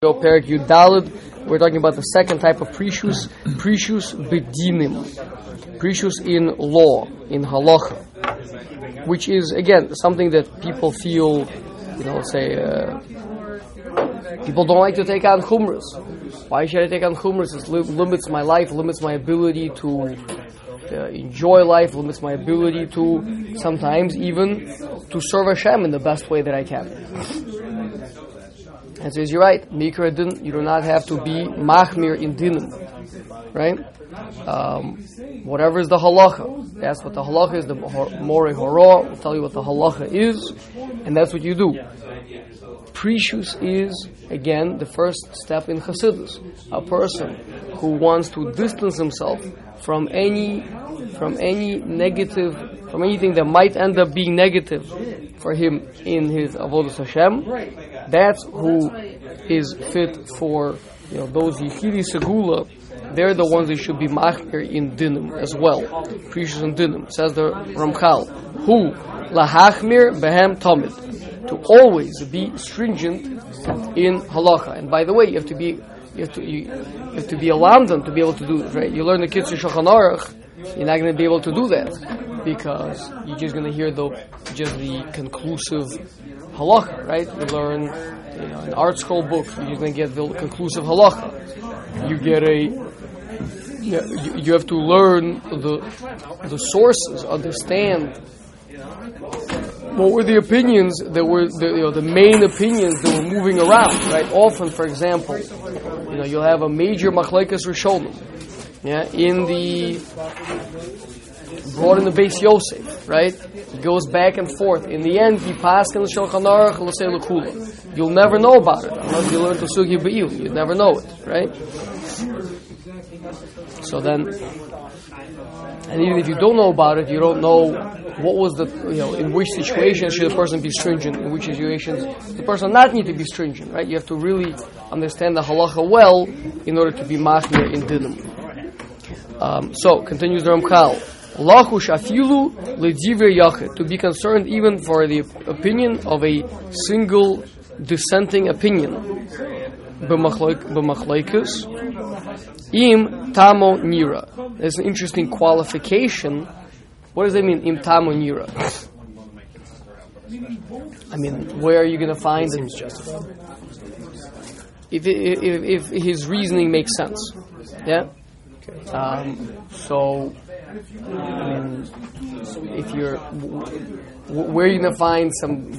We're talking about the second type of precious, precious bedinim, precious in law, in halacha, which is again something that people feel, you know, say uh, people don't like to take on chumras. Why should I take on chumras? It li- limits my life, limits my ability to uh, enjoy life, limits my ability to sometimes even to serve Hashem in the best way that I can. And says, you're right, Mikra din, you do not have to be Machmir in dinim. Right? Um, whatever is the halacha, that's what the halacha is, the More Hora will tell you what the halacha is, and that's what you do. Precious is, again, the first step in Chassidus. A person who wants to distance himself from any from any negative, from anything that might end up being negative for him in his avodas Hashem, that's who is fit for you know those yichidi segula. They're the ones that should be machmir in dinim as well, precious in dinim. Says the Ramchal, who lahachmir behem tomid, to always be stringent in halacha. And by the way, you have to be you have to you, you have to be a lamdan to be able to do it. Right? You learn the kitzur shulchan aruch you're not going to be able to do that because you're just going to hear the just the conclusive halacha, right? You learn you know, an ArtScroll book, you're going to get the conclusive halacha. You get a you, you have to learn the the sources, understand what were the opinions that were the, you know, the main opinions that were moving around, right? Often, for example, you know, you'll have a major machlekes rishonim yeah, in the brought in the Beis Yosef, right? He goes back and forth. In the end, he passed in the Shulchan Aruch l'sei You'll never know about it unless you learn to sugi be'il. You'd never know it, right? So then, and even if you don't know about it, you don't know what was the, you know, in which situation should a person be stringent, in which situations the person not need to be stringent, right? You have to really understand the halacha well in order to be machmir in dinim. Um, so, continues the Ramchal. Lachush afilu ledivre yachid. To be concerned even for the opinion of a single dissenting opinion. B'machlaikus. Im tamo nira. There's an interesting qualification. What does that mean, im tamo nira? I mean, where are you going to find it? If, if, if his reasoning makes sense. Yeah? Um, so, if you're, where are you going to find some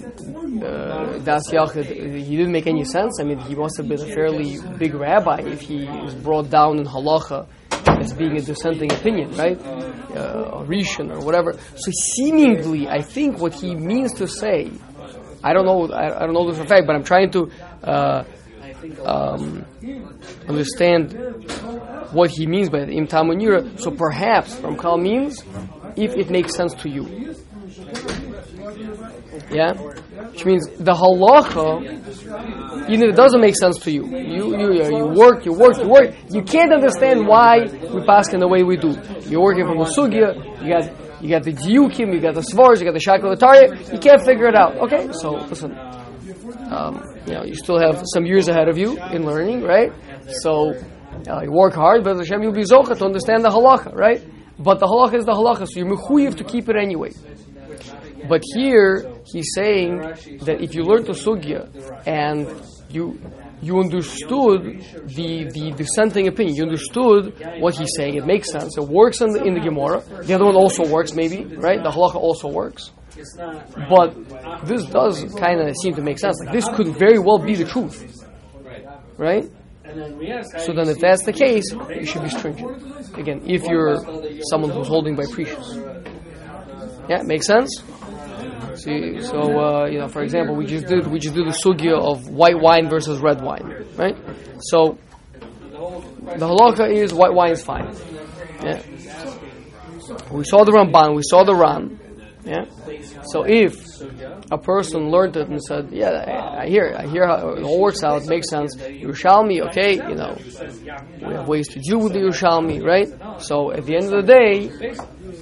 uh, Das Yachid? He didn't make any sense. I mean, he must have been a fairly big rabbi if he was brought down in halacha as being a dissenting opinion, right? Uh, a Rishon or whatever. So seemingly, I think what he means to say, I don't know, I, I don't know this for fact, but I'm trying to uh, um, understand what he means by im tamo nira. So perhaps Ramchal means if it makes sense to you. Yeah, which means the halacha, even if it doesn't make sense to you, you you you work, you work, you work. You can't understand why we pass in the way we do. You're working from a sugya. You got you got the diukim, you got the svars, you got the shakla v'tarya. You can't figure it out. Okay, so listen. Um, you know, you still have some years ahead of you in learning, right? So uh, you work hard, but Hashem you'll be zocha to understand the halacha, right? But the halacha is the halacha, so you're mechuyev to keep it anyway. But here he's saying that if you learn to sugya and you you understood the, the dissenting opinion, you understood what he's saying, it makes sense, it works in the, in the Gemara. The other one also works, maybe, right? The halacha also works. But this does kind of seem to make sense. Like this could very well be the truth, right? So then, if that's the case, you should be stringent. Again, if you're someone who's holding by precious. Yeah, makes sense. See, so uh, you know, for example, we just did we just did the sugya of white wine versus red wine, right? So the halacha is white wine is fine. Yeah. We saw the Ramban, we saw the Ran. Yeah. So if a person learned it and said, "Yeah, I, I hear, I hear how it all works out. It makes sense." Yerushalmi, okay, you know, we have ways to deal with the Yerushalmi, right? So at the end of the day,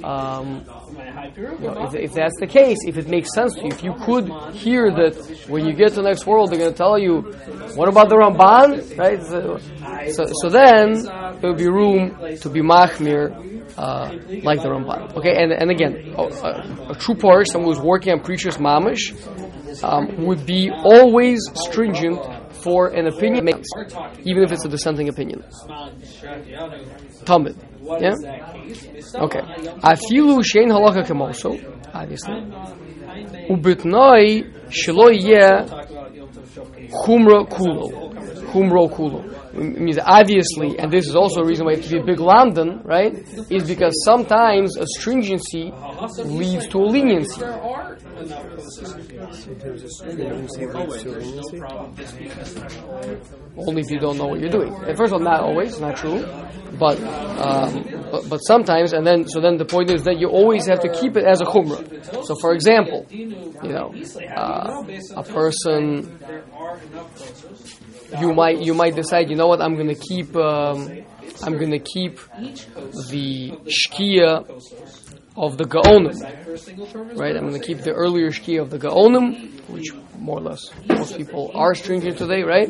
um, you know, if, if that's the case, if it makes sense to you, if you could hear that when you get to the next world, they're going to tell you, what about the Ramban, right? So, so, so then there will be room to be machmir uh, like the Ramban. Okay, and and again, a, a, a true parish, someone who's working on preachers mamish, um, would be always stringent for an opinion, even if it's a dissenting opinion. Talmud. Yeah? Okay. Afilu shein halacha kemoso, obviously. Ubitnoi shelo yeh chumra kulo. Chumro kulo. It means obviously, and this is also a reason why it to be a big lamdan, right? Is because sometimes a stringency leads to a leniency. Only if you don't know what you're doing. And first of all, not always, not true, but, um, but but sometimes, and then so then the point is that you always have to keep it as a chumrah. So, for example, you know, uh, a person you might you might decide, you know what, I'm going to keep um, I'm going to keep the shkia of the gaonim, right? I'm going to keep the earlier shkia of the gaonim, which more or less most people are stringent today, right?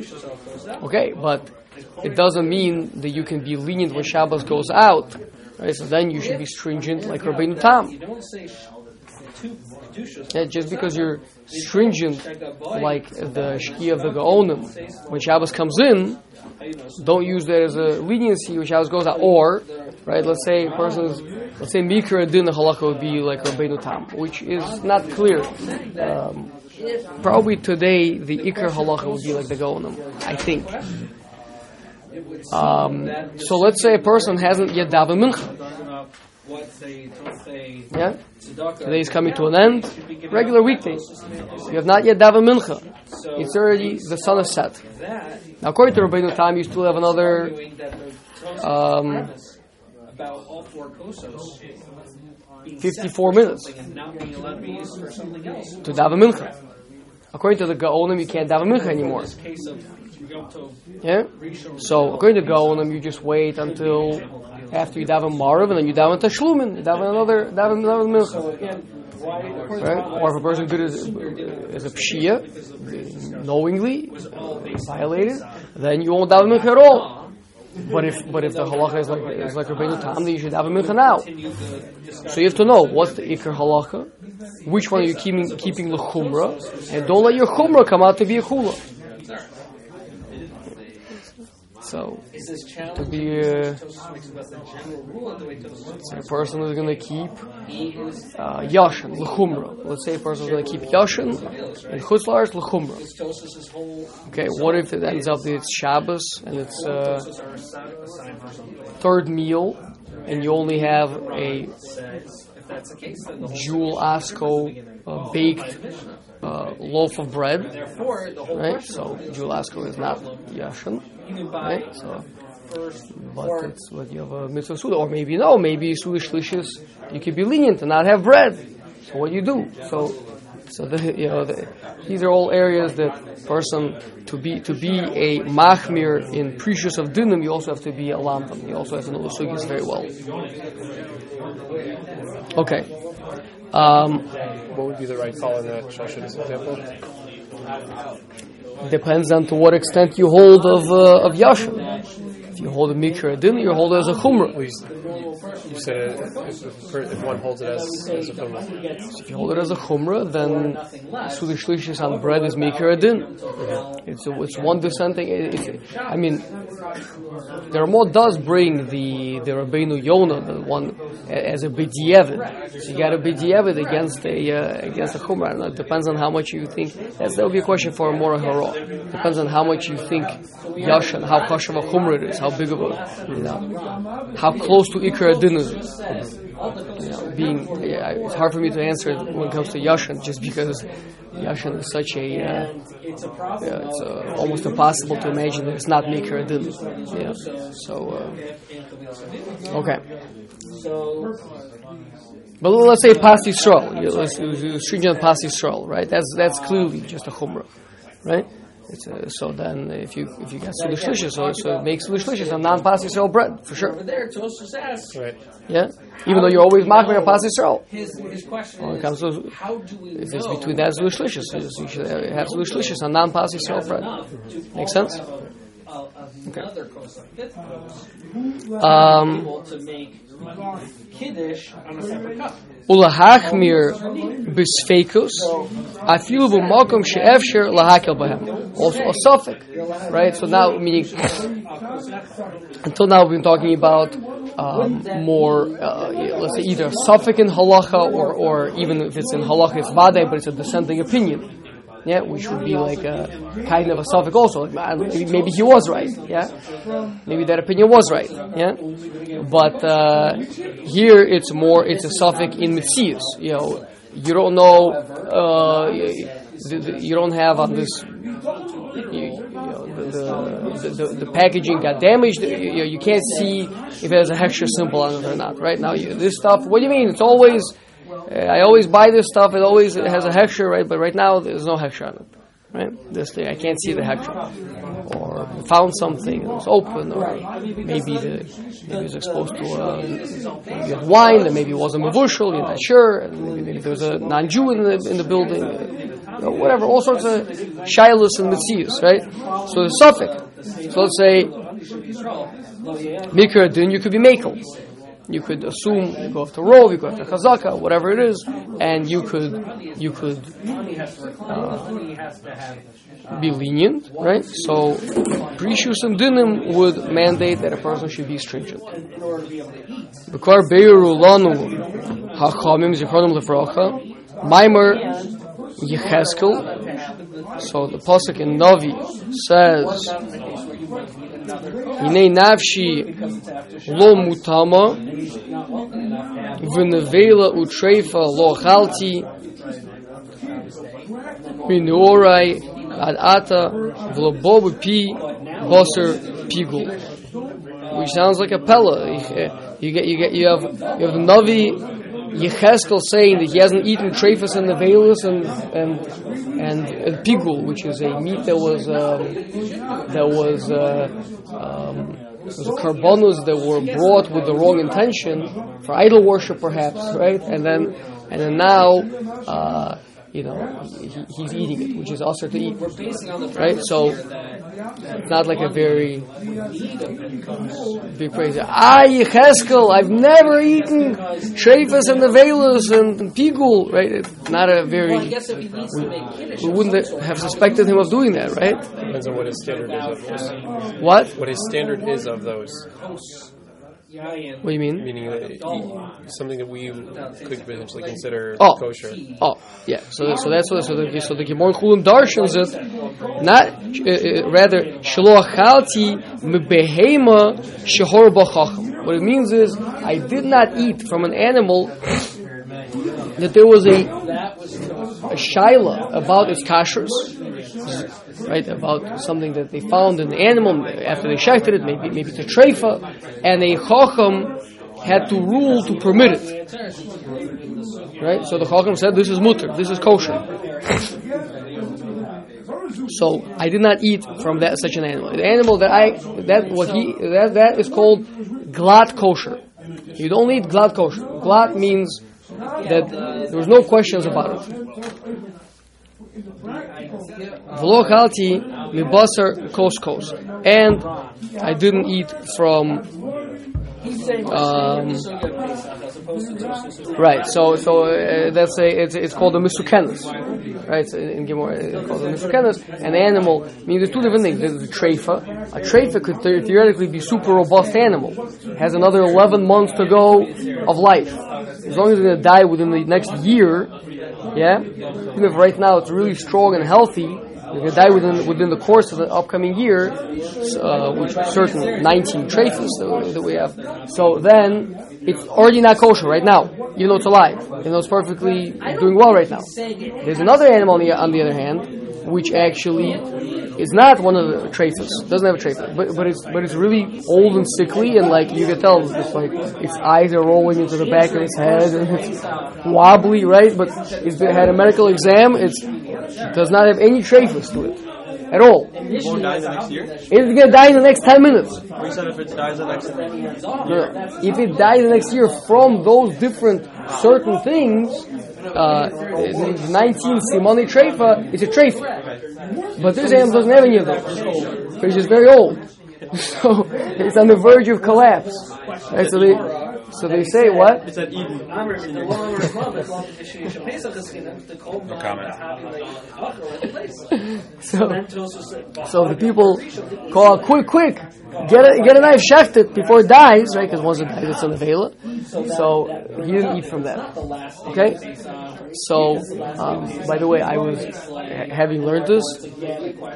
Okay, but it doesn't mean that you can be lenient when Shabbos goes out, right? So then you should be stringent like Rabbeinu Tam. Yeah, just because you're stringent like the Shkia of the Gaonim, when Shabbos comes in, don't use that as a leniency when Shabbos goes out. Or, right, let's say a person is, let's say Mikra Din Halakha would be like Rabbeinu Tam, which is not clear. Um, probably today the Ikar Halacha would be like the Gaonim, I think. Um, so let's say a person hasn't yet daven mincha. Yeah? Today is coming to an end. Regular weekday. You have not yet daven mincha. It's already, the sun has set. Now, according to Rabbeinu Tam, you still have another um, 54 minutes to daven mincha. According to the Gaonim, you can't daven mincha anymore. Yeah? So, according to Gaonim, you just wait until after you daven Maariv, and then you daven Tashlumin, you daven another, daven, daven Mincha. Right? Or if a person did it as a pshia, knowingly violated, then you won't daven Mincha at all. But if but if the halacha is like is like Rabbeinu Tam, then you should have a mincha now. So you have to know what's the ikar halacha, which one are you keeping keeping the chumrah, and don't let your chumrah come out to be a chula. So to be a, so a person who's going to keep uh, yashin lechumra. Let's say a person is going to keep yashin and chutzlars lechumra. Okay, what if it ends up that it's Shabbos and it's uh, third meal and you only have a jewel asko uh, baked uh, loaf of bread, right? So jewel asko is not yashin right? So, but it's what you have a mitzvah suda, or maybe no, maybe suda shlishis, you could be lenient and not have bread. So what do you do? So, so the, you know, the, these are all areas that person to be to be a machmir in precious of dinim, you also have to be a lamdan. You also have to know the sugis very well. Okay. Um, what would be the right call in that Shashid's example? Depends on to what extent you hold of uh, of yashin. If you hold a mikra adin, you hold it as a chumrah. Well, you, you said if, if, one holds it as, as a chumrah. So if you hold it as a chumrah, then suda shlishis on bread is mikra adin. Mm-hmm. It's a, it's one dissenting. It's, I mean, the Ramah does bring the the Rabbeinu Yonah, the one as a b'diavad. So you got a b'diavad against a uh, against a chumrah. It depends on how much you think. That's that will be a question for a more hara. Depends on how much you think yashan, how kosher a chumrah it is, how big of a, you know, how close to ikra adin is it. You know, being, yeah, it's hard for me to answer when it comes to yashan, just because yashan is such a, uh, yeah, it's uh, almost impossible to imagine that it's not mikra adin. Yeah, so uh, okay. But let's say pas Yisrael, let's stringent pas Yisrael, right? That's that's clearly just a chumrah, right? It's a, so then if you if you got sulishlicious, so, so it makes sulishlicious a non-pas Yisrael bread for sure. Over there, Tosus asks. Right. Yeah, even though you're always machmir a pas Yisrael. His, his question When it is, comes to how do we if it's between that sulishlicious, you should have sulishlicious a non-pas Yisrael bread. enough to Makes sense? out of, of another kos, a fifth kos, Um, to make kiddush on a separate cup? b'makom she'efsher lahakel b'hem. Also a suffix, right? So now, meaning, until now we've been talking about um, more, uh, let's say either suffix in halacha or, or even if it's in halacha it's vade, but it's a dissenting opinion. Yeah, which would be like a kind of a suffix also. Maybe, he was right. Yeah, maybe that opinion was right. Yeah, but uh, here it's more it's a suffix in mitzias. You know, you don't know. Uh, you don't have on this. You, the, the, the, packaging got damaged. You, you, can't see if there's a hechsher symbol on it or not. Right now, you, this stuff. What do you mean? It's always. Uh, I always buy this stuff. It always has a hechsher, right? But right now, there's no hechsher on it. Right? This thing, I can't see the hechsher. Or found something, it was open, or maybe the maybe it was exposed to uh, maybe it was wine, and maybe it wasn't a mevushal, you're not sure, maybe, maybe there was a non-Jew in the in the building, you know, whatever, all sorts of shilas and mitzias, right? So the suffix. So let's say mikra din, you could be makel. You could assume you go after rov, you go after chazaka, whatever it is, and you could you could uh, be lenient, right? So precious and dinim would mandate that a person should be stringent. Maimer Yecheskel. So the pasuk in Navi says, "Hinei nafshi lo mutama v'nevela utreifa lo chalti minorai ad ata v'lo bobu pi boser pigul." Which sounds like a pella. You get, you get, you have, you have Navi Yecheskel saying that he hasn't eaten trephus and nevelus and and and, pigul, which is a meat that was um, that was uh, um, was korbonos that were brought with the wrong intention for idol worship, perhaps, right? And then and then now. Uh, you know, he, he's eating it, which is also to eat, right? So it's not like a very big praise. Ah, Yecheskel, I've never eaten trephus and nevelus and, and pigul, right? It's not a very. Well, I guess if he needs to make kiddush, We wouldn't have suspected him of doing that, right? Depends on what his standard is of those. What? What his standard is of those. What do you mean? Meaning that he- something that we could potentially consider Oh. kosher. Oh, yeah. So, so that's what. So the so the Gemara Chulin darshans it. Not uh, uh, rather shloach chalti mebehema shehor b'chacham. What it means is I did not eat from an animal that there was a a shaila about its kashrus, right? About something that they found in the animal after they shechted it, maybe maybe it's a treifa, and a chacham had to rule to permit it. Right? So the Chacham said, this is mutter, this is kosher. So I did not eat from that such an animal. The animal that I that what he that that is called glatt kosher. You don't eat glatt kosher. Glatt means that there was no questions about it. V'lo chalti mibasar kos kos, and I didn't eat from um, Right. So so uh, that's a it's, it's called a misukenas. Right. So in, in Gemara it's called a misukenas. An animal. I mean, there's two different things. There's a treifa. A treifa could the- theoretically be super robust animal. Has another 11 months to go of life. As long as it's going to die within the next year, yeah. Even if right now it's really strong and healthy, they're going to die within within the course of the upcoming year, uh, which certain 19 treifas that, that we have. So then it's already not kosher right now, even though it's alive, even though it's perfectly doing well right now. There's another animal on the, on the other hand, which actually is not one of the treifas, doesn't have a treifa, but but it's but it's really old and sickly, and like you can tell, it's like its eyes are rolling into the back of its head, and it's wobbly, right? But it's had a medical exam, it's it does not have any treifas to it. At all. It won't die the next year? It's gonna die in the next 10 minutes. Or you said if it dies the next No, no. If it dies the next year from those different certain things, uh, 19 Simone Treifa, it's a Treifa. But this animal doesn't have any of those. Because it's very old. So it's on the verge of collapse. Right, so they, so they say what? It's at Eden. No comment. So, so the people call, quick, quick, get a, get a knife, shaft it before it dies, right? Because once it dies, it's on the. So he didn't eat from that. Okay? So, um, by the way, I was, having learned this,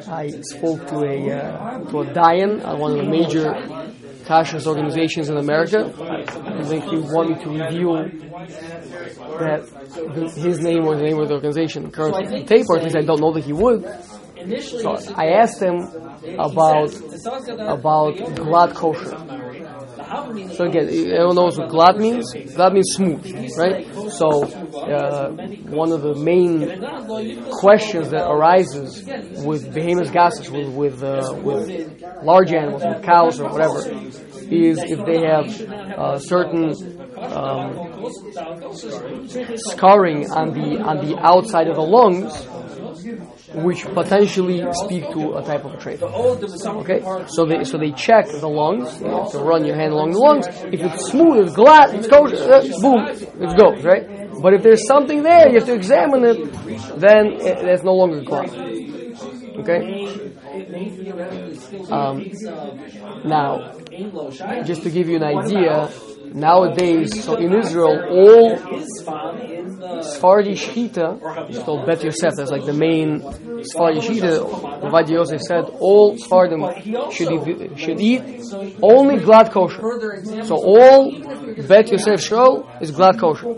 I spoke to a, uh, to a Dayan, uh, one of the major kashrus organizations in America. I think he wanted to reveal that the, his name or the name of the organization currently on tape, or at least I don't know that he would. So I asked him about about glatt kosher. So again, everyone knows what glatt means. Glatt means smooth, right? So uh, one of the main questions that arises with behemoth gases, with with, uh, with large animals, with cows or whatever, is if they have uh, certain um, scarring on the on the outside of the lungs, which potentially speak to a type of trait. Okay, so they so they check the lungs. You have to run your hand along the lungs. If it's smooth, it's glatt, it's kosher, uh, boom, it goes right. But if there's something there, you have to examine it. Then it, it's no longer glatt. Okay. Um, now, just to give you an idea, nowadays, so in Israel, all Sephardi Shechita, it's called Bet Yosef, that's like the main Sephardi Shechita, Ravad Yosef said, all Sephardim should eat, should eat only glatt kosher. So all Bet Yosef Shol is glatt kosher.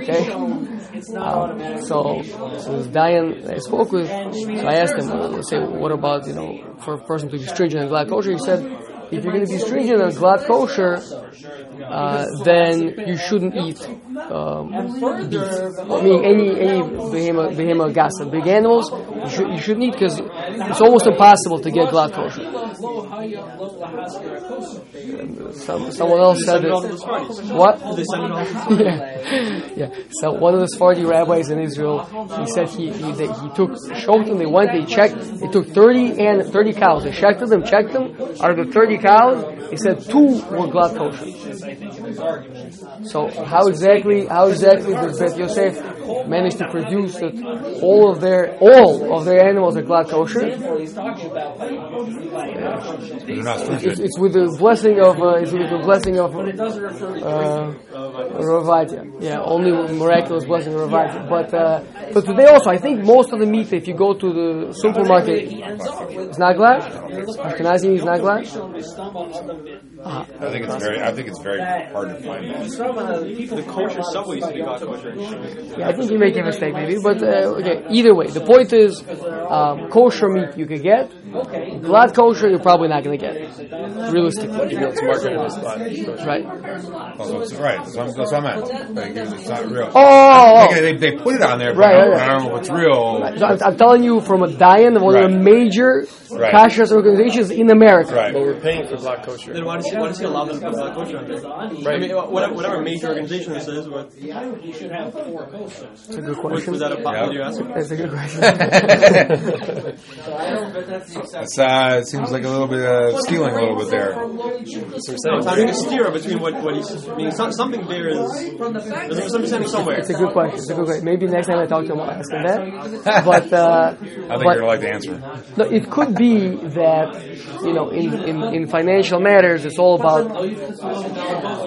Okay? Um, so, so Dayan I spoke with, so I asked him, uh, say, what about, you know, for a person to be stringent on glatt kosher? He said, if you're going to be stringent on glatt kosher, uh, then you shouldn't eat um, beef. I mean, any any behemoth, behemoth gasa, big animals, you, should, you shouldn't eat because it's almost impossible to get glatt kosher. Some, someone else said it. What? yeah, yeah. So one of the Sephardi rabbis in Israel, he said he he, they, he took showed. They went, they checked. They took thirty and thirty cows. They checked them, checked them. Out of the thirty cows, he said two were glatt kosher. So how exactly how exactly does Bet Yosef manage to produce that all of their all of their animals are glatt kosher? It's, it's with the blessing of uh, it's with the blessing of uh, Rav Ovadia. Yeah, only miraculous blessing of Rav Ovadia. But uh, but today also, I think most of the meat, if you go to the supermarket, is not glatt. Ashkenazi is not glatt stumble out of it. I think it's very. I think it's very hard to find that. The kosher subway used to be glatt kosher. Yeah, I think you make a mistake maybe, but uh, okay. Either way, the point is, um, kosher meat you could get. Glatt kosher you're probably not going to get, realistically. Even though it's marketed as glatt. Right? Well, that's right. That's what, that's what I meant. Like, it's not real. Oh, They, they, they put it on there, but Right, I, don't, right, I don't know if it's real. So I'm, I'm telling you from a Dayan, one of the major Right. kashrus organizations in America. Right. But we're paying for glatt kosher. Then why does he, why does he allow them to put glatt kosher on there? I mean, whatever, whatever major organization this is, what, It's a good was, question. was that a pop? Did you ask? That's a good question. It's, uh, it seems like a little bit uh, stealing a little bit there. That's what I'm I'm trying to steer between what, what he's. I mean, something there is. There's a misunderstanding somewhere. It's a good question. It's a good question. Maybe next time I talk to him, I'll ask him that. But, uh, I think but you're gonna like the answer. no, it could be that you know, in, in, in financial matters, it's all about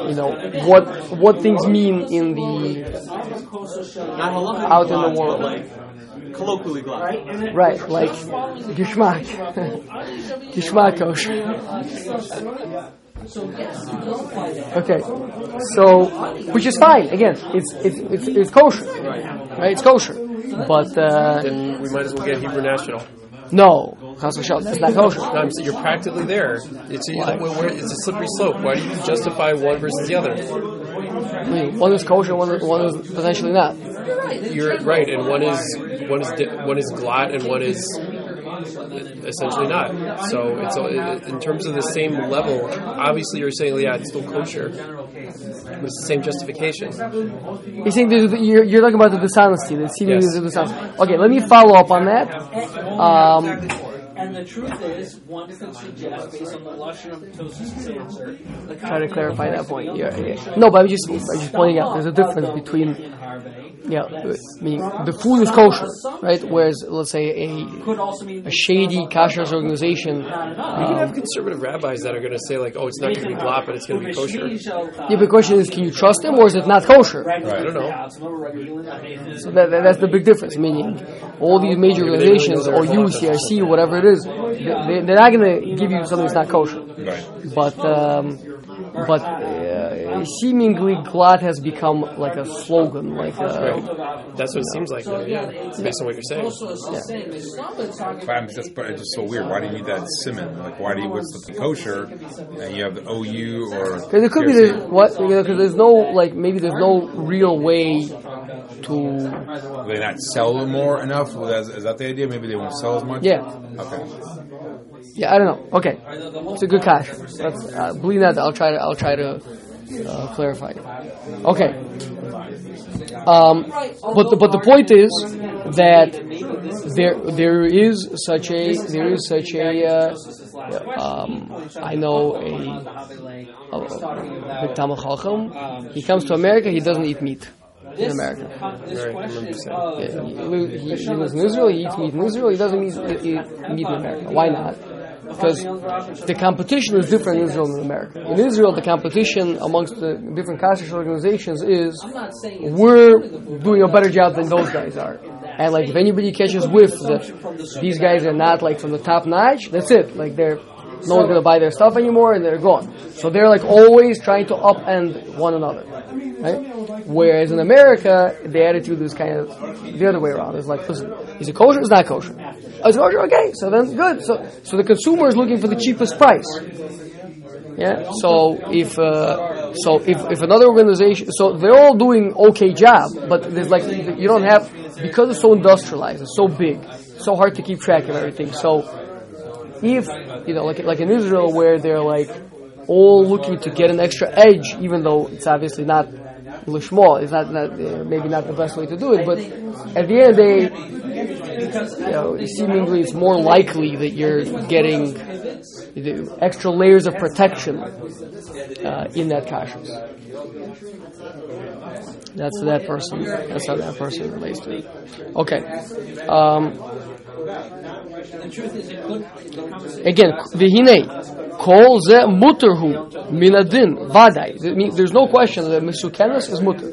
you know what what things mean in the Out in the world. like colloquially glatt. right, like geschmack, geschmack kosher. Okay, so which is fine. Again, it's it's it's, it's kosher, right? It's kosher, but uh, Then we might as well get Hebrew National. No, it's not kosher. No, I'm you're practically there. It's a, it's a slippery slope. Why do you justify one versus the other? I mean, one is kosher, one is, one is potentially not. You're right, and one is one is di- one is glatt and one is Essentially not. So it's in terms of the same level. Obviously, you're saying yeah, it's still kosher. It's the same justification. You think there's, you're, you're talking about the dishonesty, the seeming Yes. dishonesty. Okay, let me follow up on that. Um, And the truth is, one could suggest, based on the lashon of Tosis' answer, the try to clarify that point. Yeah, yeah. No, but I'm just, I'm just pointing out there's a difference between yeah, meaning the food is kosher, right? Whereas let's say a could also mean a shady kashrus organization. You can have conservative rabbis that are going to say like, oh, it's not going to be glop, but it's going to be kosher. Yeah, but the question is, can you trust them or is it not kosher? I don't know. So that, that- that's the big difference. Meaning, all these major organizations or you, CRC, whatever it is, they, they- they're not going to give you something that's not kosher. Right. But um, but uh, seemingly glatt has become like a slogan, like uh, Right. That's what it seems like. Yeah, based on what you're saying. But I'm just, but it's just so weird. Why do you need that simon? Like, why do you what's the kosher and you have the OU or? Because it could be PRC? the what? Because there's no like maybe there's no real way to they not sell more enough? Is, is that the idea? Maybe they won't sell as much. yeah Okay. yeah I don't know. Okay, it's a good cash. That's uh, believe that I'll try to I'll try to uh, clarify. Okay. Um, but the, but the point is that there there is such a there is such a uh, um, I know a, a, a Chacham. He comes to America. He doesn't eat meat in America. Right, I remember you. Yeah, he, li- he, he lives in Israel. He eats meat in Israel. He doesn't eat, eat meat in America. Why not? Because the competition is different in Israel than in America. In Israel, the competition amongst the different kashrus organizations is we're doing a better job than those guys are. And like if anybody catches whiff that these guys are not like from the top notch, that's it. Like they're no one's gonna buy their stuff anymore and they're gone. So they're like always trying to upend one another. Right? Whereas in America, the attitude is kind of the other way around. It's like, listen, is it kosher? It's not kosher. Oh, it's kosher? Okay, so then good. So, so the consumer is looking for the cheapest price. Yeah. So if uh, so if, if another organization, so they're all doing okay job, but there's like you don't have because it's so industrialized, it's so big, so hard to keep track of everything. So if you know, like like in Israel, where they're like all looking to get an extra edge, even though it's obviously not lishma, it's not, not uh, maybe not the best way to do it, but at the end of the day, you know, seemingly it's more likely that you're getting the extra layers of protection uh, in that kashrus. That's that person. That's how that person relates to it. Okay. Um, again, v'hinei kol ze muterhu minadin vadai. There's no question that misukenes is muter.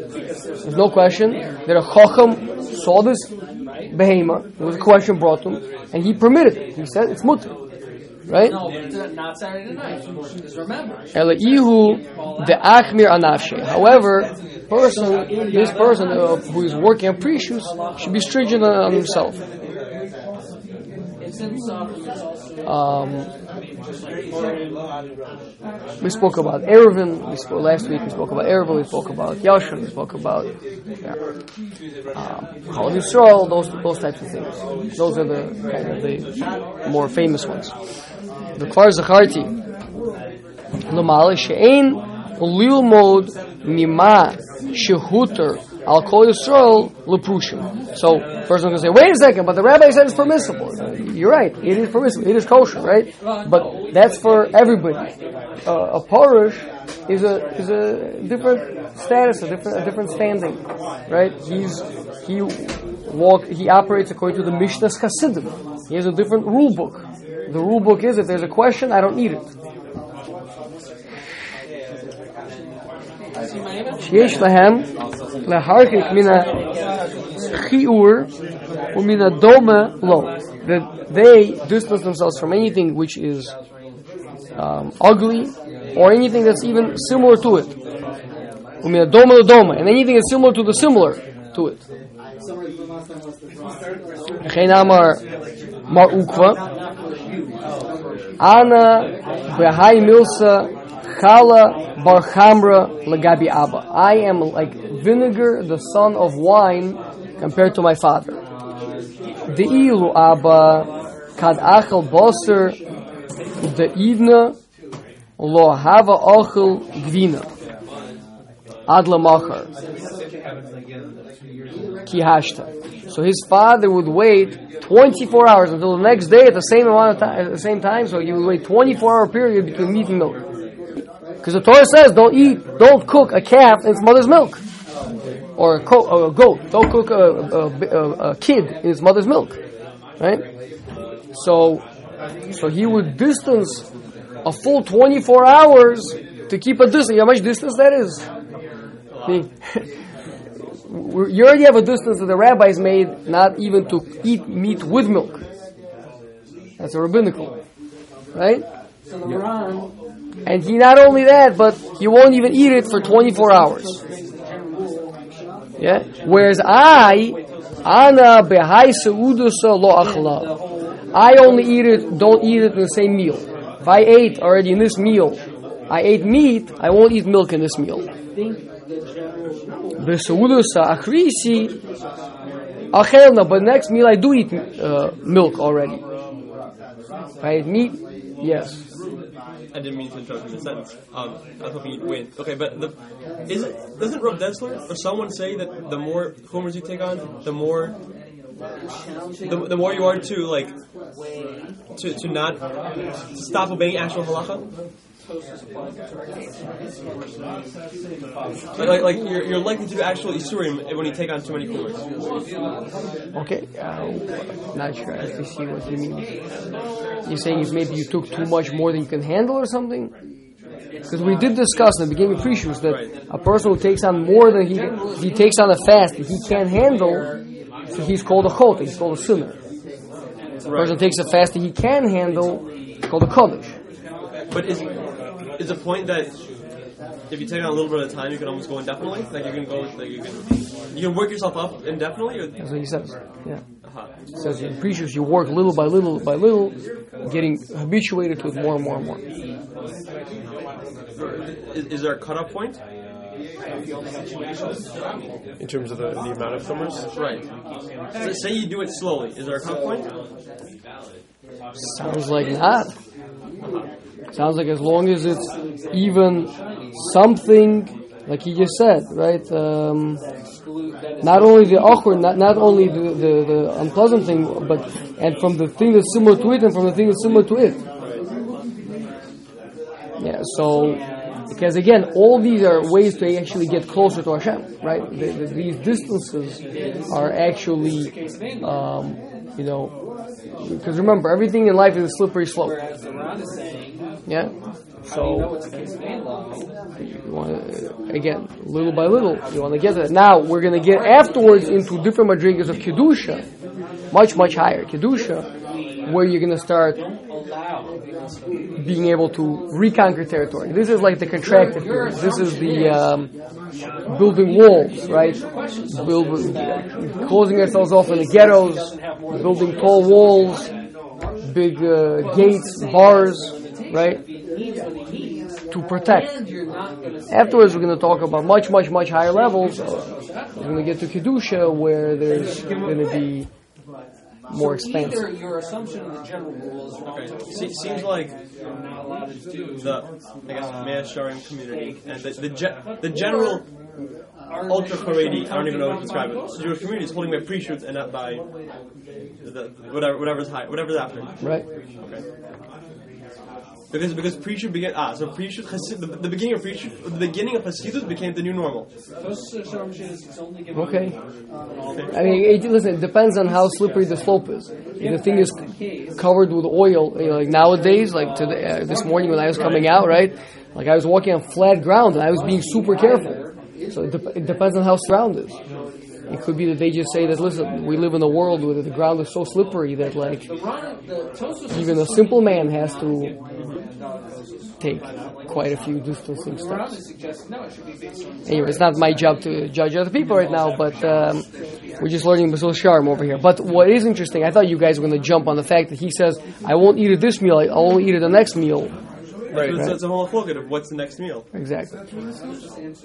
There's no question that a chacham saw this behema. There was a question brought to him, and he permitted it. He said it's muter, right? No, but it's not Saturday night. Just remember. Elihu the achmir anafshe. However, person, this person uh, who is working on pre-shoes should be stringent on himself. Um, we spoke about Erevin. We spoke last week. We spoke about Erevin. We spoke about Yashon. We spoke about yeah, um, Chol Yisrael. Those those types of things. Those are the kind of the more famous ones. The Kvar Zacharti. She'ein lilmod mima shehuter al kol Yisrael leprushim. So, person to say, wait a second, but the rabbi said it's permissible. You're right, it is permissible, it is kosher, right? But that's for everybody. Uh, a parish is a is a different status, a different a different standing, right? He's he walk he operates according to the Mishnah's Hasidim. He has a different rule book. The rule book is if there's a question, I don't need it. שיש להם להרחיק מן החיור ומן הדומה לו. That they distance themselves from anything which is um, ugly or anything that's even similar to it. ומן הדומה לדומה. And anything that's similar to the similar to it. וכן אמר מר עוקווה אנא בהי מילסה Chala bar chamra lagabi abba. I am like vinegar, the son of wine, compared to my father. The ilu abba kad achel boser de idna lo hava ochel gvina ad machar ki hashta. So his father would wait 24 hours until the next day at the same amount of time, at the same time. So he would wait 24 hour period between meat and milk. Because the Torah says, don't eat, don't cook a calf in its mother's milk, or a, co- or a goat. Don't cook a, a, a, kid in its mother's milk, right? So, so he would distance a full 24 hours to keep a distance. you How much distance that is? You already have a distance that the rabbis made not even to eat meat with milk. That's a rabbinical, right? And he not only that, but he won't even eat it for 24 hours. Yeah. Whereas I, ana behai seudusa lo achla. I only eat it, don't eat it in the same meal. If I ate already in this meal, I ate meat, I won't eat milk in this meal. Beseudusa achrisi achelna, but next meal I do eat uh, milk already. If I eat meat, yes. I didn't mean to interrupt in the sentence. Um, I was hoping you'd win. Okay, but the, is it doesn't Rav Dessler or someone say that the more homers you take on, the more the, the more you are to like to, to not to stop obeying actual halacha? Like, like, like you're, you're likely to do actual isurim when you take on too many homers. Okay, uh, not sure. I actually see what you mean. You're saying if maybe you took too much more than you can handle or something? Because we did discuss in the beginning of pre-shoes that a person who takes on more than he he takes on a fast that he can't handle, so he's called a chot, he's called a sinner. A person takes a fast that he can handle, it's called a kodesh. But is is a point that if you take on a little bit of time, you can almost go indefinitely? Like you can go, like you can you can work yourself up indefinitely? Or, That's what he says. Yeah. uh-huh. It says in pre-shoes you work little by little by little, getting habituated to it more and more and more. Is, is there a cutoff point? In terms of the, the amount of summers? Right. So say you do it slowly. Is there a cutoff point? Sounds like not. Sounds like as long as it's even something, like he just said, right? Um, not only the awkward, not, not only the, the, the unpleasant thing, but and from the thing that's similar to it, and from the thing that's similar to it. Yeah. So, because again, all these are ways to actually get closer to Hashem, right? The, the, these distances are actually, um, you know, because remember, everything in life is a slippery slope. Yeah. So you want to, again, little by little, you want to get that. Now we're going to get afterwards into different madrigas of kedusha, much much higher kedusha, where you're going to start being able to reconquer territory. This is like the contracted period. This is the um, building walls, right? Build, closing ourselves off in the ghettos, building tall walls, big uh, gates, bars, right? To protect. Afterwards, we're going to talk about much, much, much higher levels. We're going to get to kedusha, where there's going to be more expansive. Either your assumption of the general rule is wrong. Okay. Se- seems like the I guess mass sharing community and the the, ge- the general ultra Haredi, I don't even know how to describe it. So Jewish community is holding by pre-shoots and not by the, whatever whatever's high, whatever's after. Right? Okay. Because because pre-shoot began ah so pre-shoot the, the beginning of pre-shoot the beginning of Hasidus became the new normal. Okay. I mean, it, listen, it depends on how slippery the slope is. If the thing is covered with oil, you know, like nowadays, like today, uh, this morning when I was coming out, right? Like I was walking on flat ground and I was being super careful. So it, dep it depends on how ground is. It could be that they just say that, listen, we live in a world where the ground is so slippery that, like, even a simple man has to take quite a few distancing steps. Anyway, it's not my job to judge other people right now, but um, we're just learning Mesillas Yesharim over here. But what is interesting, I thought you guys were going to jump on the fact that he says, I won't eat at this meal, I'll only eat at the next meal. Right. So it's, it's a whole look of what's the next meal. Exactly.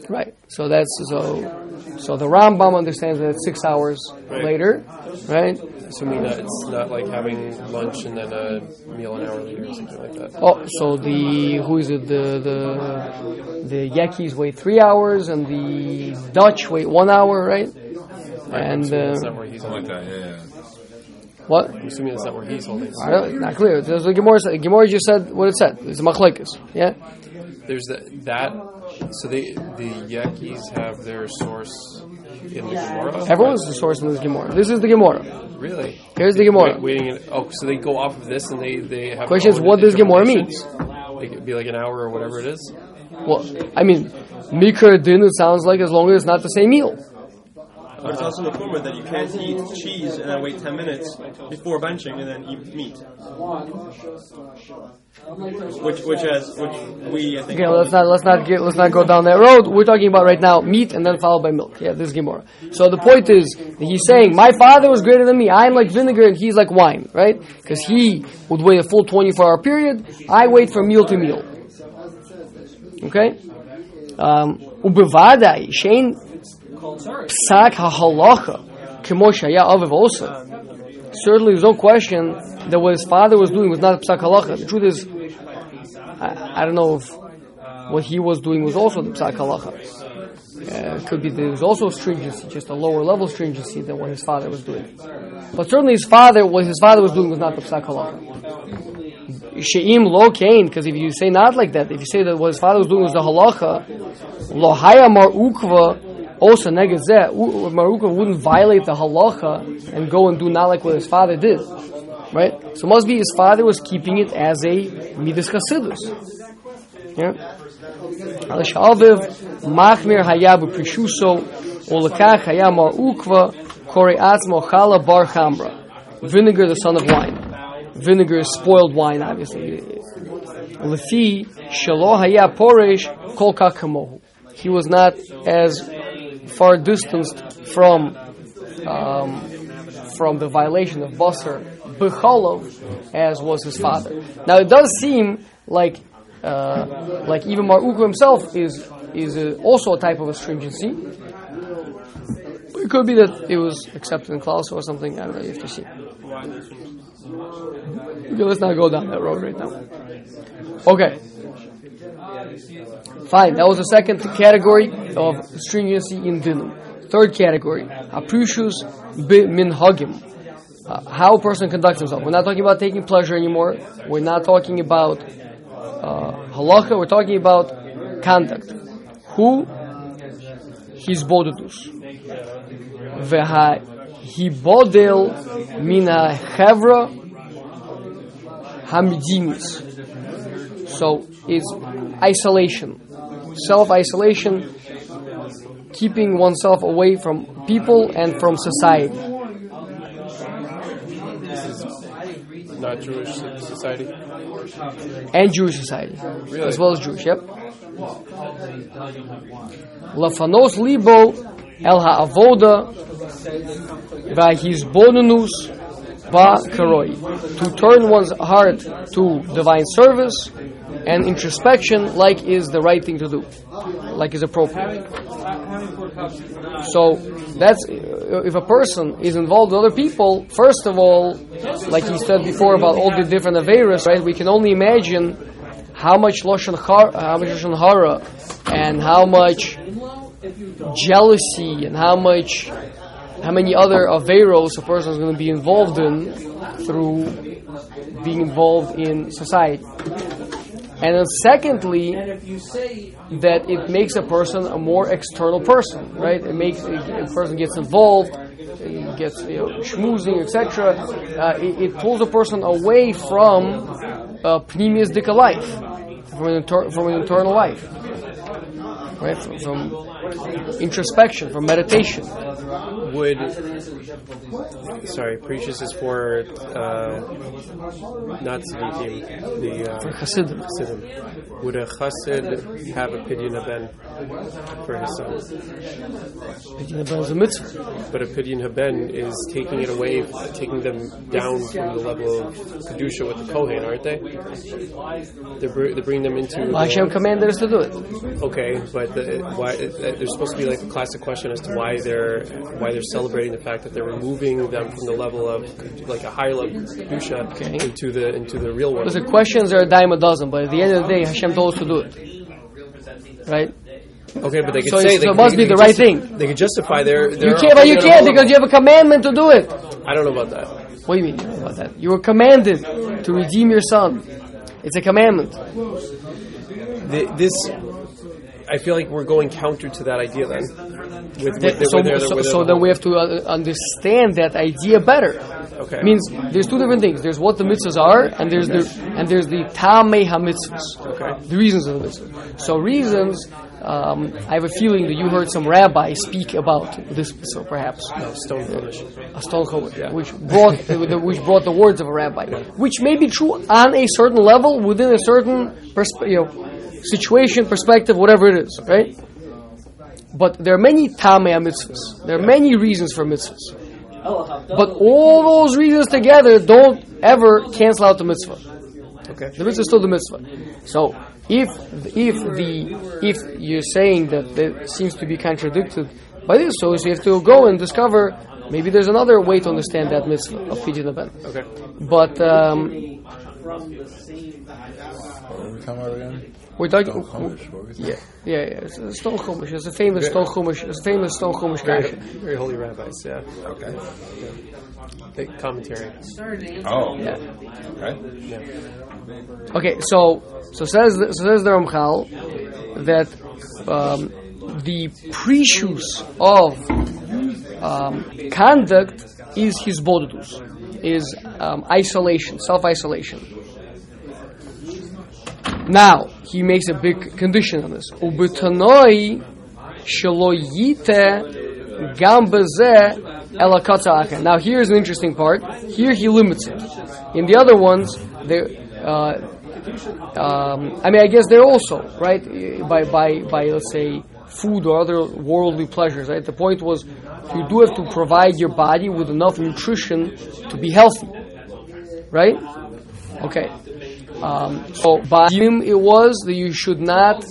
Right. So that's so. So the Rambam understands that it's six hours Right. later, right? Assuming that it's not like having lunch and then a meal an hour later or something like that. Oh, so the who is it? The the the Yekkes wait three hours and the Dutch wait one hour, right? And Assuming uh, that's not where he's Something like that. Yeah. yeah. What? I'm assuming that's not where he's holding. I don't, not clear. There's the Gemara. said- Gemara just said what it said. It's a machlekes. Yeah. There's that. That. So they the Yekkes have their source in the Gemara. Everyone's the source in this Gemara. This is the Gemara. really. Here's the Gemara. Wait, waiting. In, oh, so they go off of this and they they have. Question is, what does Gemara mean? Like it'd be like an hour or whatever it is. Well, I mean, Mikra din. It sounds like as long as it's not the same meal. But it's also the kumra that you can't eat cheese and then wait 10 minutes before benching and then eat meat. Which, which has, which we, I think. Okay, let's not let's not get let's not go down that road. We're talking about right now meat and then followed by milk. Yeah, this is Gemara. So the point is he's saying my father was greater than me. I'm like vinegar and he's like wine, right? Because he would wait a full 24 hour period. I wait from meal to meal. Okay. Um, psak hahalacha kemo shaya aviv also. Certainly, there's no question that what his father was doing was not psak halacha. The truth is, I, I don't know if what he was doing was also the psak halacha. Uh, it could be there was also stringency, just a lower level stringency than what his father was doing. But certainly his father, what his father was doing was not the psak halacha. She'im lo kain, because if you say not like that, if you say that what his father was doing was the halacha, lo haya mar ukva, also negazet, Mar Ukva wouldn't violate the halacha and go and do not like what his father did, right? So must be his father was keeping it as a midas chasidus. Yeah. Machmir hayabu prishuso olakach atzmo chala vinegar the son of wine vinegar is spoiled wine obviously lefi shaloh he was not as far distanced from um, from the violation of basar b'cholov as was his father now it does seem like uh, like even Mar Ukva himself is is a, also a type of astringency. It could be that it was accepted in Klaus or something. I don't know. You have to see. Okay, let's not go down that road right now. Okay. Fine. That was the second category of stringency in dinim. Third category, aprushus be minhagim. Uh, how a person conducts himself. We're not talking about taking pleasure anymore. We're not talking about uh, halacha, we're talking about conduct. Who? Hisbodedus. Veha hibodel mina chevra hamidimis. So it's isolation, self-isolation, keeping oneself away from people and from society. Not Jewish society. and Jewish society, Really? as well as Jewish. Yep. Lafanos libo el ha'avoda v'hizbonenus ba karoi. To turn one's heart to divine service and introspection, like is the right thing to do, like is appropriate. So that's uh, if a person is involved with other people. First of all, like he said before about all the different averas, right? We can only imagine how much lashon hara, how much lashon hara, and how much jealousy, and how much, how many other averos a person is going to be involved in through being involved in society. And then secondly, that it makes a person a more external person, right? It makes a person gets involved, gets you know, schmoozing, etc. Uh, it, it pulls a person away from uh, pneumius dika life, from an, inter- from an internal life. right? From, from introspection, from meditation. Would sorry, prishus is for uh, not tzaddikim, the uh, Hasidim. Chassidim. Would a chassid have a pidyon haben for his son? Pidyon haben is a mitzvah. But a pidyon haben is taking it away, taking them down from the level of kedusha with the kohen, aren't they? They're, br- they bring them into. Hashem commanded us to do it. Okay, but the, why? There's supposed to be like a classic question as to why they're why they're celebrating the fact that they're removing them from the level of like a higher level of kedusha Okay. into the into the real world. Listen, questions are a dime a dozen, but at the end of the day, Hashem told us to do it. Right? Okay, but they could So say they, so it must they be the could right thing. They could justify their. their You can't, but you can't because you have a commandment to do it. I don't know about that. What do you mean you know about that? You were commanded to redeem your son. It's a commandment. The, this, I feel like we're going counter to that idea then. With, with, That- so, with so, with so then we have to uh, understand that idea better. Okay. Means there's two different things. There's what the mitzvahs are, and there's the and there's the tamei hamitzvahs. Okay. The reasons of the mitzvah. So reasons. Um, I have a feeling that you heard some rabbi speak about this mitzvah, perhaps. stone finish. a stone chumash, which brought the, which brought the words of a rabbi, which may be true on a certain level within a certain persp- you know, situation, perspective, whatever it is, right? But there are many tamei mitzvahs. There are many reasons for mitzvahs. But all those reasons together don't ever cancel out the mitzvah. Okay. The mitzvah is still the mitzvah. So if if the if you're saying that there seems to be contradicted by this, so you have to go and discover maybe there's another way to understand that mitzvah of pidyon haben. Okay. But um, What are we talking about again? we're talking. Stone Chumash, what was? Yeah, yeah, yeah. It's a stone chumash. It's a famous stone chumash. It's a famous stone chumash Very, very holy rabbis, yeah. Okay. The commentary. Oh. Yeah. Okay. Okay, so so says the, so says the Ramchal that um, the prishus of um, conduct is hisbodedus, is um, isolation, self isolation. Now he makes a big condition on this. Ubetanoi shelo yite gam bezeh ela katza acher. Now here's an interesting part. Here he limits it. In the other ones. Uh, um, I mean, I guess they're also right by by by let's say food or other worldly pleasures. Right. The point was you do have to provide your body with enough nutrition to be healthy. Right. Okay. Um, so by him it was that you should not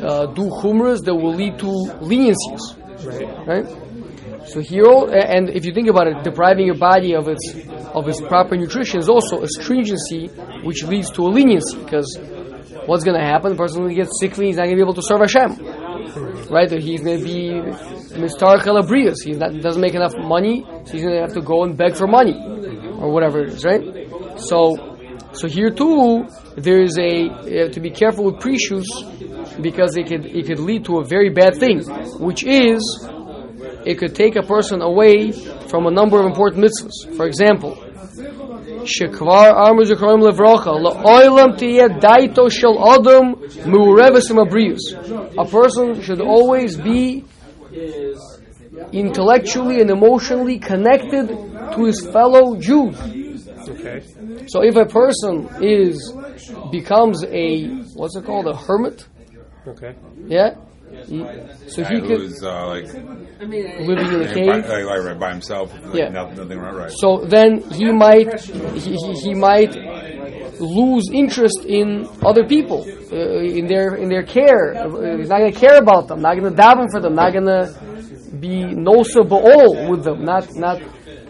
uh, do humras that will lead to leniencies. Right. Right. So here, and if you think about it, depriving your body of its of its proper nutrition is also a stringency, which leads to a leniency. Because what's going to happen? The person will get sickly. He's not going to be able to serve Hashem, right? Or he's going to be mistar calabrias. He doesn't make enough money, so he's going to have to go and beg for money, or whatever it is, right? So, so here too, there is a uh, to be careful with prishus because it could it could lead to a very bad thing, which is it could take a person away from a number of important mitzvahs. For example. A person should always be intellectually and emotionally connected to his fellow Jews. Okay. So if a person is becomes a what's it called a hermit, Okay. yeah, he, so he could who's uh, like, living in a by, cave. like, like right by himself. Like Yeah. Nothing, nothing right. right. So then he might he, he, he might lose interest in other people, uh, in their in their care. Uh, He's not going to care about them, not going to daven for them, not going to be nosa ba'ol with them, not not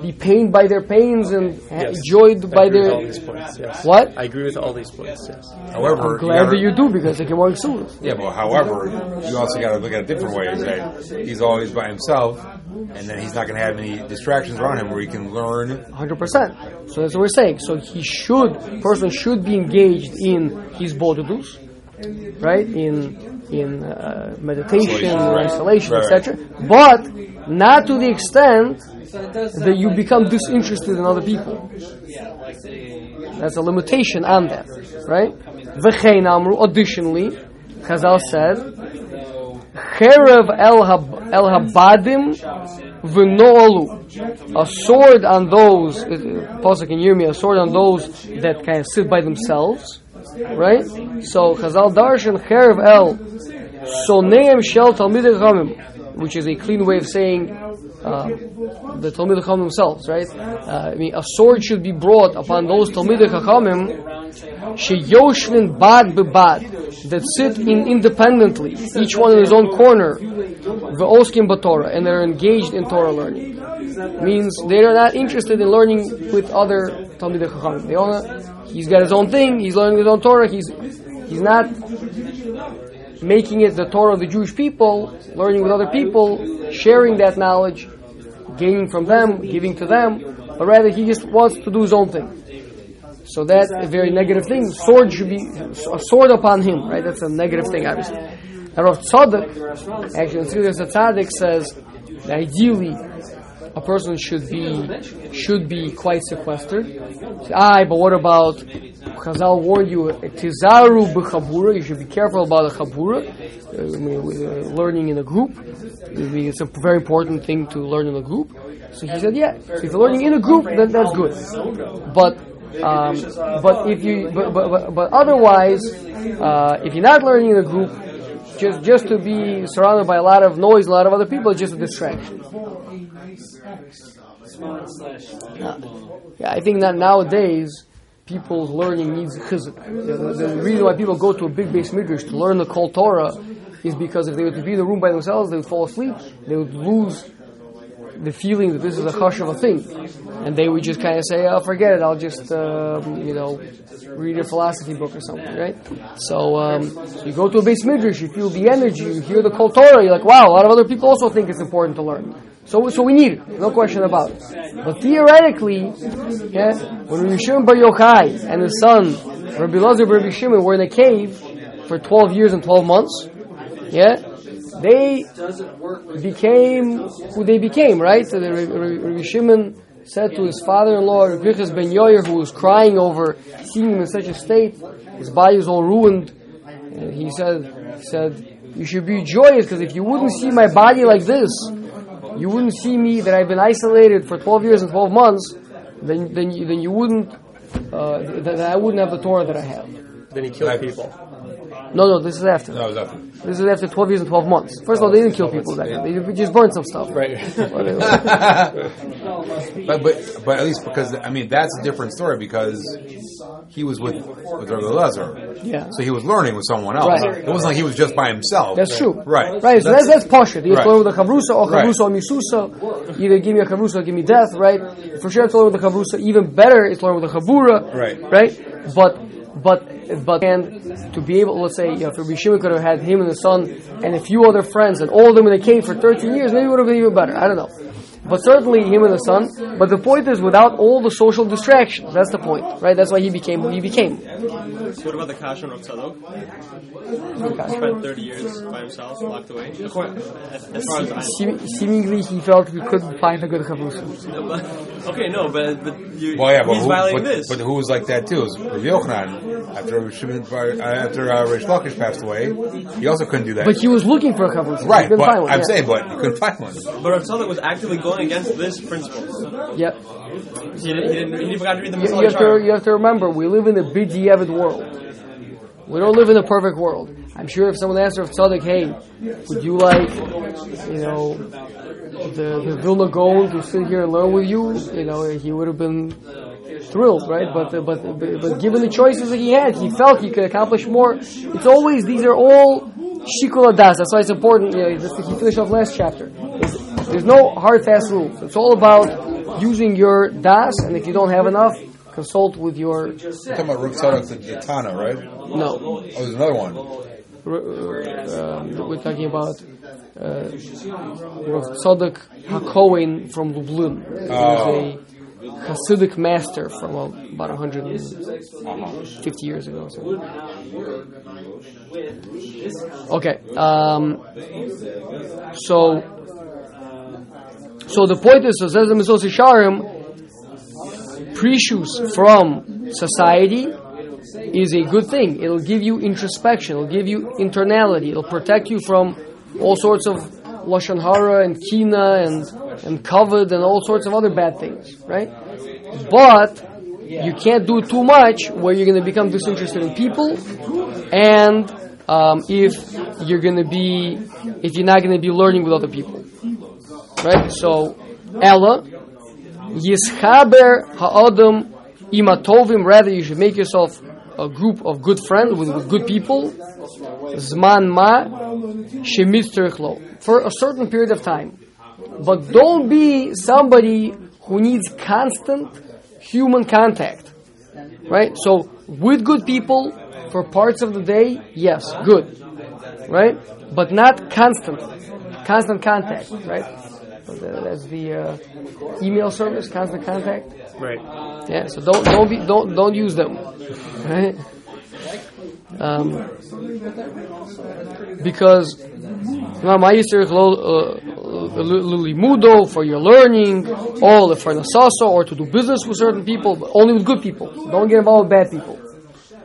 be pained by their pains and ha- Yes. joyed I by agree with their all these points. Yes. what. I agree with all these points. Yes. However, I'm glad gotta- that you do because they can work soon. Yeah, but however, you also got to look at it a different way. Is that he's always by himself, and then he's not going to have any distractions around him where he can learn. Hundred percent. So that's what we're saying. So he should, person should be engaged in hisbodedus, right? In in uh, meditation, Isolation, or right. isolation, Right. etc. But not to the extent that you become disinterested in other people. That's a limitation on that, right? V'chein amru. Additionally, Chazal said, Cherev el, hab, el habadim v'no'olu. A sword on those, uh, Pasuk can hear me, a sword on those that kind of sit by themselves. Right? So, Chazal Darshan Cherev el soneim shel talmidei chamim, which is a clean way of saying uh, the Talmidei Chacham themselves, right? Uh, I mean, a sword should be brought upon those Talmidei Chachamim sheyoshvin bad bebad that sit in independently, each one in his own corner, ve'oskim b'Torah, and they're engaged in Torah learning. Means they are not interested in learning with other Talmidei Chachamim. They all, he's got his own thing. He's learning his own Torah. He's he's not making it the Torah of the Jewish people, learning with other people, sharing that knowledge, gaining from them, giving to them, but rather he just wants to do his own thing. So that's a very negative thing. Sword should be a sword upon him, right? That's a negative thing, obviously. And Rav Tzadok, actually, the Tzaddik says ideally a person should be should be quite sequestered. Aye, but what about Chazal warned you tizaru b'chabura? You should be careful about the chabura, uh, learning in a group. It's a very important thing to learn in a group. So he said, yeah, so if you're learning in a group, then that's good. But um, but if you but but, but, otherwise, uh, if you're not learning in a group, just just to be surrounded by a lot of noise, a lot of other people, just a distraction. Uh, yeah, I think that nowadays people's learning needs chizuk. The, the, reason why people go to a big beis midrash to learn the Kol Torah is because if they were to be in the room by themselves, they would fall asleep. They would lose the feeling that this is a hush of a thing, and they would just kind of say, "Oh, forget it. I'll just, um, you know, read a philosophy book or something." Right? So, um, so you go to a beis midrash, you feel the energy, you hear the Kol Torah, you're like, "Wow!" A lot of other people also think it's important to learn. So, so we need it, no question about it. But theoretically, yeah, when Rabbi Shimon Bar Yochai and his son Rabbi Lazar Rabbi Shimon were in a cave for 12 years and 12 months, yeah, they became who they became, right? So the Rabbi Shimon said to his father-in-law, Rabbi ben Yoyer, who was crying over seeing him in such a state, his body was all ruined, and he said, he said, you should be joyous because if you wouldn't see my body like this, you wouldn't see me that I've been isolated for 12 years and 12 months, then then you, then you wouldn't uh, that I wouldn't have the Torah that I have. Then he killed people. No, no, this is after. No, after. This is after 12 years and 12 months. First of all, they didn't kill people back then. They just burned some stuff. Right. But, but but at least because I mean that's a different story because he was with with Rabbi Lazar. Yeah. So he was learning with someone else. Right. It wasn't like he was just by himself. That's true. Right. Right, so that's, that's Pasha. You Right. learn with the Chavrusa or Right. Chavrusa or Misusa. Either give me a Chavrusa or give me death, right? For sure it's learn with the Chavrusa. Even better, it's learn with the Chabura. Right. Right? But, but, but, and to be able, let's say, you know, if Rabbi Shimon could have had him and his son and a few other friends and all of them in a cave for 13 years, maybe it would have been even better. I don't know. But certainly him and the son. But the point is, without all the social distractions, that's the point, right? That's why he became who he became. What about the Kasha of Tzadok? Spent 30 years by himself, locked away. As far as I Seem- seemingly, he felt he couldn't find a good chavrusa. Okay, no, but, but you, Well, yeah, but he's who, violating but, this. but who was like that too? It was Rabbi Yochanan. After Rabbi Shimon, uh, after uh, Rish Lakish passed away, he also couldn't do that. But he was looking for a chavrusa. right, He couldn't but I'm yeah. saying, but he couldn't find one. but Rav Tzadok was actively going against this principle. Yep. He didn't, he didn't, he forgot to read the You, you have to, you have to remember, we live in a bidiyavad world. We don't live in a perfect world. I'm sure if someone asked Rav Tzadok, hey, would you like, you know, the, the Vilna Gaon to sit here and learn with you? You know, he would have been thrilled, right? But, uh, but, but, but given the choices that he had, he felt he could accomplish more. It's always, these are all shikul adas. That's why it's important, you know, just to he finished off last chapter. There's, no hard, fast rules. It's all about using your das, and if you don't have enough, consult with your, You're talking about Rav Tzadok the, right? no, Oh, there's another one. uh, um, we're talking about uh, Rav Tzadok HaKohen from Lublin. He was a Hasidic master from uh, about 150 years ago. So. Okay, um, so so the point is, so says the Yesharim, prishus from society is a good thing. It'll give you introspection. It'll give you internality. It'll protect you from all sorts of lashon hara and kina and and covet and all sorts of other bad things, right? But you can't do too much where you're going to become disinterested in people, and um, if you're going to be if you're not going to be learning with other people, right? So, Ella, Yischaber ha'adam imatovim. Rather, you should make yourself a group of good friends with, with good people. Zman ma shemitzrichlo for a certain period of time, but don't be somebody who needs constant human contact, right? So, with good people for parts of the day, yes, good, right? But not constant, constant contact, right? That's the uh, email service, constant contact. Right. Yeah, so don't don't be don't don't use them, right? Um, because limudo for your learning, or for nasasa, or to do business with certain people, but only with good people. Don't get involved with bad people.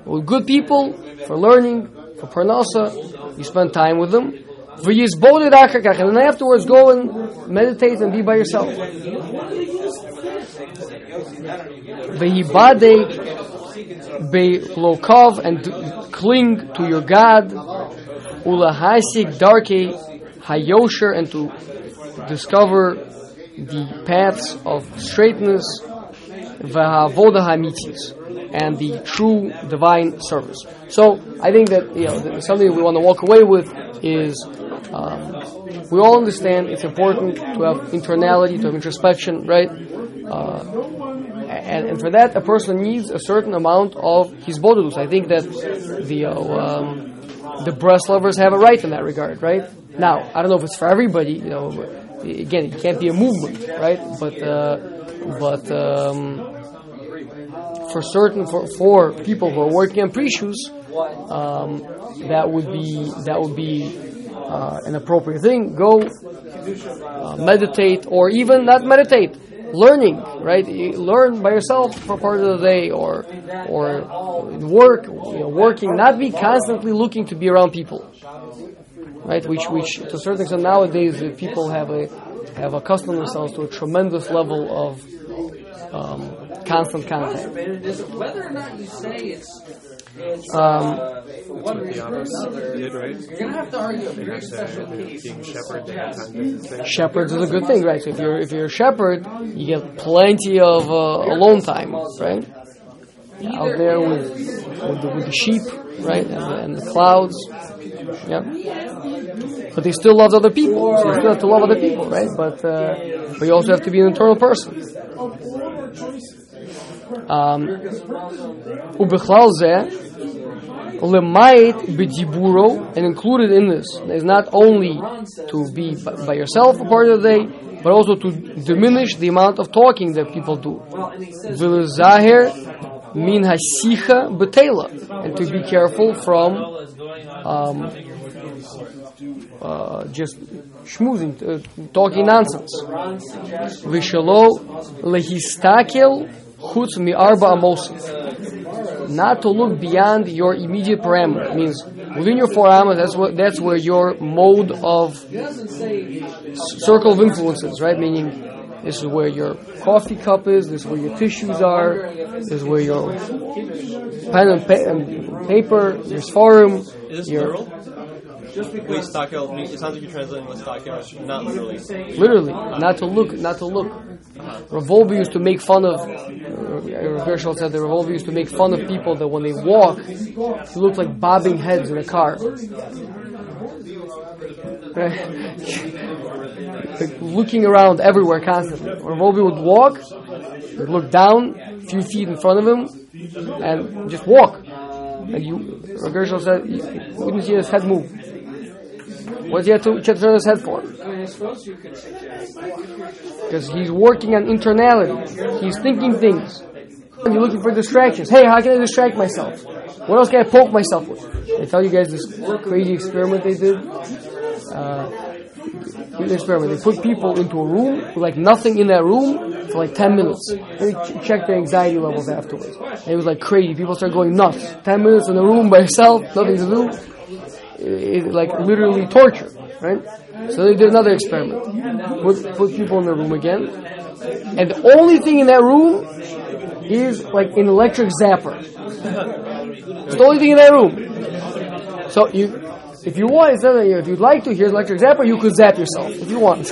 With good people for learning, for parnasa, you spend time with them. And then afterwards go and meditate and be by yourself. Be'lokov and cling to your God. Ulahasik darke hayosher and to discover the paths of straightness. V'havoda hamitzis and the true divine service. So I think that you know something we want to walk away with is um, we all understand it's important to have internality, to have introspection, right? Uh, and, and for that, a person needs a certain amount of hisbodedus. I think that the uh, um, the Breslovers have a right in that regard, right? Now, I don't know if it's for everybody. You know, again, it can't be a movement, right? But uh, but um, for certain for, for people who are working on prishus, um, that would be that would be uh, an appropriate thing. Go uh, meditate, or even not meditate, learning. Right, You learn by yourself for part of the day, or or work, you know, working. Not be constantly looking to be around people. Right, which which to a certain extent nowadays uh, people have a have accustomed themselves to a tremendous level of um, constant contact. Whether or not you say it's, it's Um, one The reason or another, you're gonna have to argue a They very special case. being shepherd they have time to think. shepherds is a good thing, right? So if you're if you're a shepherd, you get plenty of uh, alone time, right? Out there with with the, with the sheep, right, and the, and the clouds, yeah. But they still love other people, so you still have to love other people, right? But uh, but you also have to be an internal person. Um, Ubechlal zeh, lemait b'diburo, and included in this is not only to be by, yourself a part of the day, but also to diminish the amount of talking that people do. V'lezahir min hasicha b'tela, and to be careful from um, uh, just schmoozing, uh, talking nonsense. V'shalo lehistakel chutz mi'arba amosim. Not to look beyond your immediate parameter. means within your four amas, that's what that's where your mode of circle of influences, right? Meaning this is where your coffee cup is, this is where your tissues are, this is where your pen and, pa- and paper, your forum, Is this your literal? Wait, Stockel, it sounds like you're translating the Stockel, not literally. literally not to look, not to look. Revolver used to make fun of. Uh, Gershel said the revolver used to make fun of people that when they walk, they look like bobbing heads in a car. Like looking around everywhere constantly. When Revolver would walk, he'd look down a few feet in front of him, and just walk. And you, Gershel said, you wouldn't see his head move. What's he had to turn his head for? Because he's working on internality. He's thinking things. You're looking for distractions. Hey, how can I distract myself? What else can I poke myself with? I tell you guys this crazy experiment they did. Uh, experiment. They put people into a room with like nothing in that room for like 10 minutes. They ch- check their anxiety levels afterwards. And it was like crazy. People start going nuts. 10 minutes in a room by yourself, nothing to do. Like literally torture, right? So they did another experiment. Put, put people in the room again, and the only thing in that room is like an electric zapper. It's the only thing in that room. So you, if you want, if you'd like to, here's electric zapper. You could zap yourself if you want.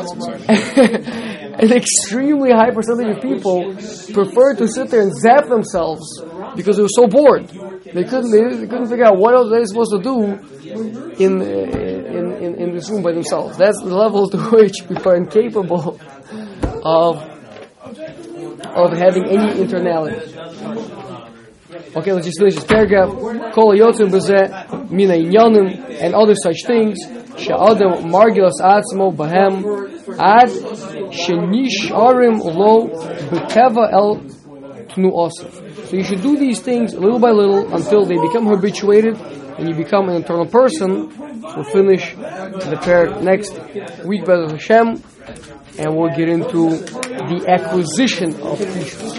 An extremely high percentage of people prefer to sit there and zap themselves because they were so bored. They couldn't. They, they couldn't figure out what else they're supposed to do in, in in in this room by themselves. That's the level to which people are incapable of of having any internality. Okay, let's just finish this paragraph. Kol yotzim b'zeh mina inyanim and other such things. Bahem ad shenisharim lo b'keva el tnuosif. So you should do these things little by little until they become habituated and you become an internal person. We'll finish the parak next week by the Hashem and we'll get into the acquisition of prishus.